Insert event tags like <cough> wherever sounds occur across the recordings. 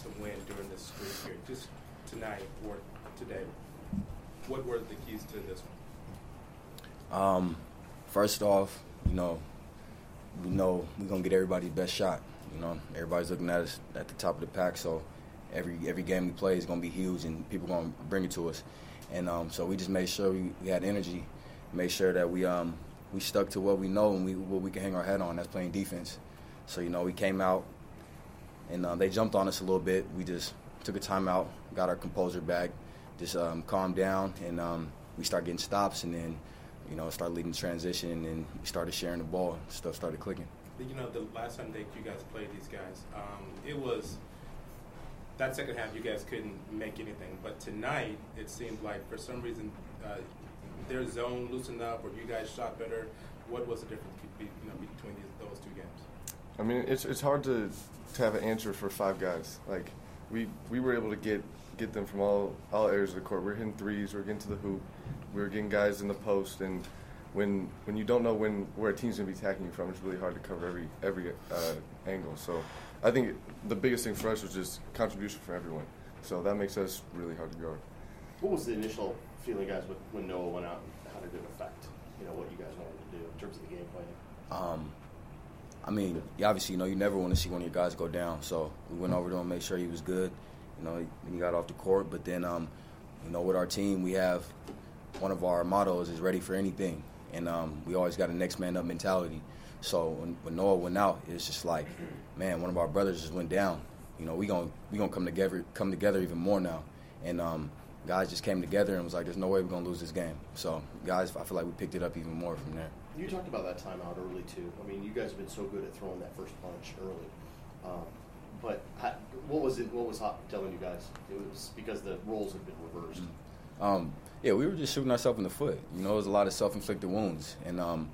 to win during this streak here? Just tonight or today, what were the keys to this one? Um, first off, you know, we know we're gonna get everybody's best shot. You know, everybody's looking at us at the top of the pack, so every every game we play is gonna be huge, and people gonna bring it to us. And um, so we just made sure we, we had energy, made sure that we um, we stuck to what we know and we what we can hang our head on. That's playing defense. So you know, we came out, and uh, they jumped on us a little bit. We just took a timeout, got our composure back, just um, calmed down, and um, we started getting stops, and then you know started leading transition, and then we started sharing the ball. Stuff started clicking. You know, the last time that you guys played these guys, um, it was that second half you guys couldn't make anything. But tonight, it seemed like for some reason uh, their zone loosened up, or you guys shot better. What was the difference be, you know, between these, those two games? I mean, it's it's hard to to have an answer for five guys. Like we we were able to get get them from all all areas of the court. We are hitting threes. We are getting to the hoop. We were getting guys in the post. And when when you don't know when where a team's gonna be attacking you from, it's really hard to cover every every uh, angle. So I think the biggest thing for us was just contribution from everyone. So that makes us really hard to guard. What was the initial feeling, guys, when Noah went out? And How did it affect you know what you guys wanted to do in terms of the game plan? Um, I mean, obviously, you know, you never want to see one of your guys go down. So we went over to him, make sure he was good. You know, he, he got off the court. But then, um, you know, with our team, we have one of our mottos is ready for anything, and um, we always got a next man up mentality. So when, when Noah went out, it's just like, man, one of our brothers just went down. You know, we gonna we gonna come together come together even more now, and um, guys just came together and was like, there's no way we're gonna lose this game. So guys, I feel like we picked it up even more from there. You talked about that timeout early too. I mean, you guys have been so good at throwing that first punch early. Um, but how, what was it? What was Hop telling you guys? It was because the roles had been reversed. Um, yeah, we were just shooting ourselves in the foot. You know, it was a lot of self-inflicted wounds, and um,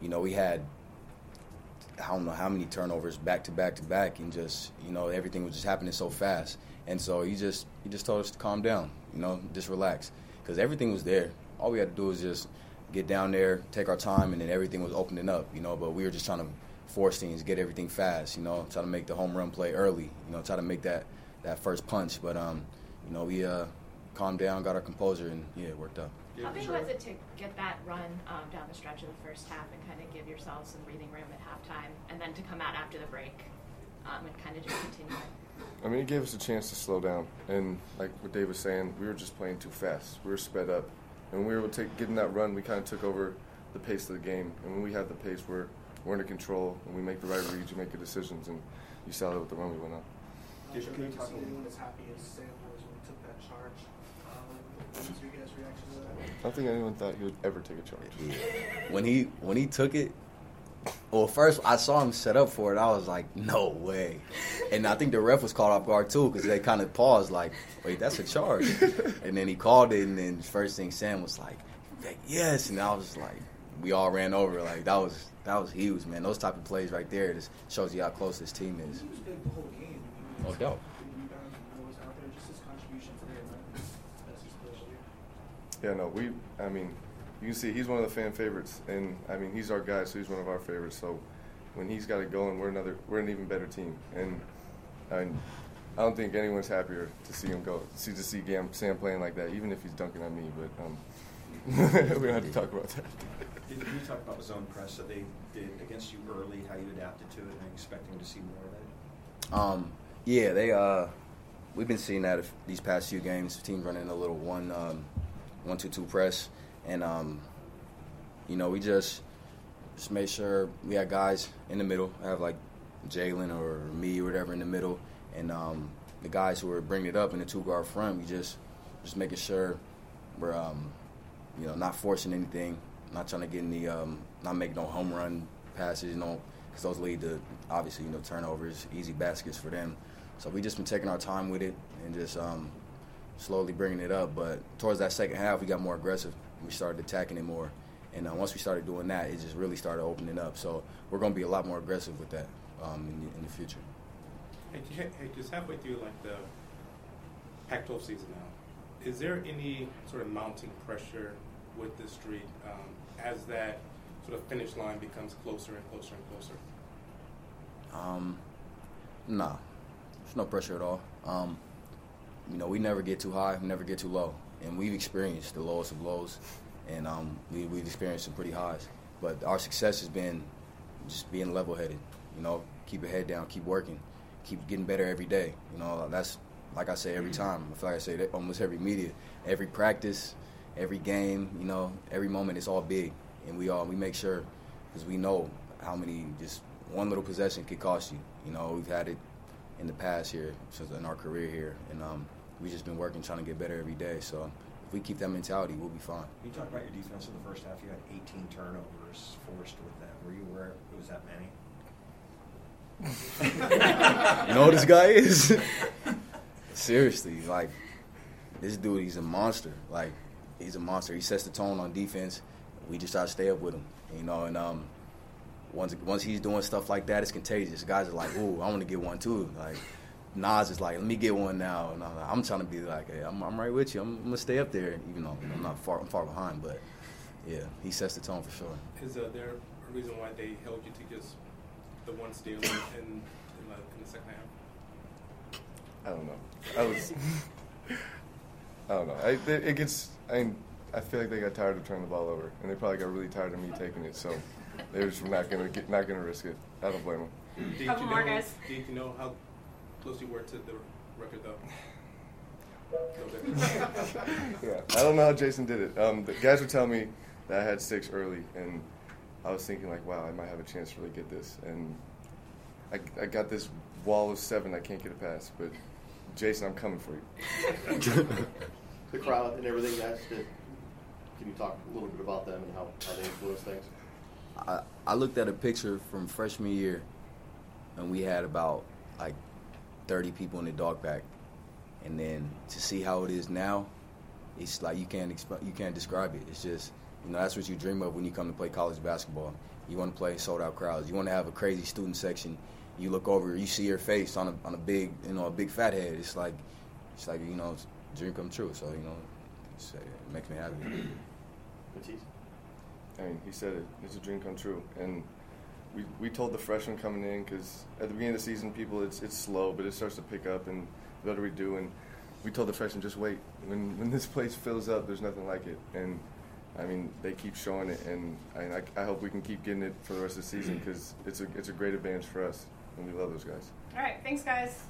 you know, we had I don't know how many turnovers back to back to back, and just you know, everything was just happening so fast. And so he just he just told us to calm down, you know, just relax, because everything was there. All we had to do was just get down there, take our time, and then everything was opening up, you know. But we were just trying to force things, get everything fast, you know, try to make the home run play early, you know, try to make that that first punch. But um, you know, we uh, calmed down, got our composure, and yeah, it worked out. How big was it to get that run um, down the stretch of the first half and kind of give yourselves some breathing room at halftime, and then to come out after the break um, and kind of just continue I mean, it gave us a chance to slow down, and like what Dave was saying, we were just playing too fast. We were sped up, and when we were able to take, getting that run, we kind of took over the pace of the game. And when we have the pace, we're we're under control, and we make the right reads, we make the decisions, and you saw that with the run we went on. Did you, can you talk anyone as happy as Sam was when he took that charge? Um, what was your guys' reaction to that? I don't think anyone thought he would ever take a charge. when he when he took it, well, first I saw him set up for it. I was like, no way. And I think the ref was caught off guard too because they kind of paused, like, wait, that's a charge. <laughs> and then he called it, and then first thing Sam was like, yes. And I was like, we all ran over. Like that was that was huge, man. Those type of plays right there just shows you how close this team is. No oh, doubt. Yeah, no, we. I mean, you can see he's one of the fan favorites, and I mean he's our guy, so he's one of our favorites. So when he's got it going, we're another, we're an even better team, and I, I don't think anyone's happier to see him go, see to see Sam playing like that, even if he's dunking on me. But um, <laughs> we don't have to talk about that. Did you talk about the zone press that they did against you early, how you adapted to it, and expecting to see more of that? Um, yeah, they uh, we've been seeing that these past few games. Teams running a little one, um, one two two press, and um, you know we just just made sure we had guys in the middle. I have like Jaylen or me or whatever in the middle, and um, the guys who were bringing it up in the two guard front. We just just making sure we're um, you know not forcing anything not trying to get any, um, not make no home run passes, you know, because those lead to obviously you know turnovers, easy baskets for them. So we just been taking our time with it and just um, slowly bringing it up. But towards that second half, we got more aggressive. We started attacking it more, and uh, once we started doing that, it just really started opening up. So we're going to be a lot more aggressive with that um, in, the, in, the, future. Hey, hey, just halfway through like the Pac-12 season now, is there any sort of mounting pressure with the streak um, as that sort of finish line becomes closer and closer and closer? Um, nah. there's no pressure at all. Um, you know, we never get too high, we never get too low, and we've experienced the lowest of lows, and um, we, we've experienced some pretty highs. But our success has been just being level-headed. You know, keep your head down, keep working, keep getting better every day. You know, that's like I say every time. I feel like I say that almost every media, every practice, every game. You know, every moment it's all big, and we all we make sure because we know how many just one little possession could cost you. You know, we've had it in the past here, since in our career here, and um, we've just been working, trying to get better every day. So if we keep that mentality, we'll be fine. You talked about your defense in the first half. You had 18 turnovers forced with that. Were you aware it was that many? you know who this guy is? <laughs> Seriously, like this dude, he's a monster. Like he's a monster. He sets the tone on defense. We just try to stay up with him, you know. And um, once once he's doing stuff like that, it's contagious. Guys are like, "Ooh, I want to get one too." Like Nas is like, "Let me get one now," and I'm, like, I'm trying to be like, hey, I'm, I'm right with you. I'm, I'm, gonna stay up there, even though I'm not far, I'm far behind. But yeah, he sets the tone for sure. Is uh, there a reason why they held you to just the one steal in, in, in, the, in the second half? I don't know. I was. <laughs> I don't know. I, it, it gets. I mean, I feel like they got tired of turning the ball over, and they probably got really tired of me taking it. So they're just not gonna get, not gonna risk it. I don't blame them. Did Couple you more, guys. Did you know how close you were to the record, though? <laughs> Yeah, I don't know how Jason did it. Um, the guys were telling me that I had six early, and I was thinking like, wow, I might have a chance to really get this. And I, I got this wall of seven I can't get it past. But Jason, I'm coming for you. The crowd and everything, guys. Did, can you talk a little bit about them and how, how they influence things? I, I looked at a picture from freshman year, and we had about like 30 people in the Dawg Pack, and then to see how it is now, it's like you can't exp- you can't describe it. It's just you know that's what you dream of when you come to play college basketball. You want to play sold out crowds. You want to have a crazy student section. You look over, you see your face on a on a big you know a big fat head. It's like it's like you know it's dream come true. So you know it's, uh, it makes me happy. Matisse? I mean, he said it. It's a dream come true. And we, we told the freshmen coming in because at the beginning of the season, people it's it's slow, but it starts to pick up. And the better we do? And we told the freshmen just wait. When when this place fills up, there's nothing like it. And I mean, they keep showing it, and I, I, hope we can keep getting it for the rest of the season because it's a it's a great advantage for us, and we love those guys. All right, thanks, guys.